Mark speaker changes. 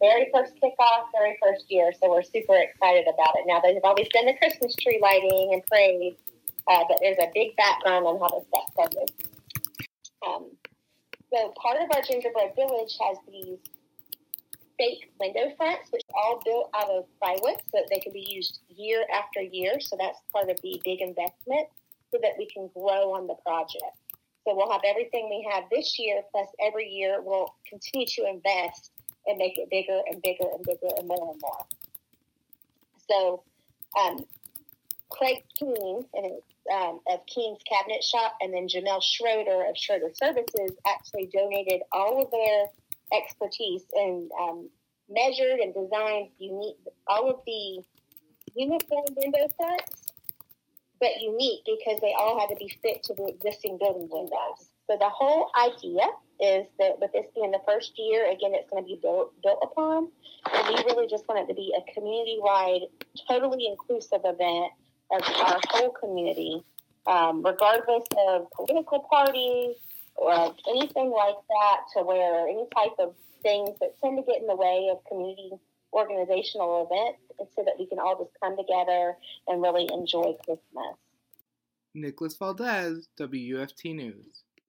Speaker 1: very first kickoff, very first year, so we're super excited about it. Now, they've always done the Christmas tree lighting and parade, uh, but there's a big background on how this got started. Um, so part of our gingerbread village has these fake window fronts, which are all built out of plywood so that they can be used year after year. So that's part of the big investment so that we can grow on the project. So we'll have everything we have this year, plus every year we'll continue to invest and make it bigger and bigger and bigger and more and more. So um, Craig Keene and um, of Keene's Cabinet Shop, and then Jamel Schroeder of Schroeder Services actually donated all of their expertise and um, measured and designed unique all of the uniform window fronts, but unique because they all had to be fit to the existing building windows. So the whole idea is that with this being the first year, again, it's going to be built built upon, and we really just want it to be a community-wide, totally inclusive event of our whole community, um, regardless of political parties or anything like that, to where any type of things that tend to get in the way of community organizational events, so that we can all just come together and really enjoy Christmas.
Speaker 2: Nicholas Valdez, WUFT News.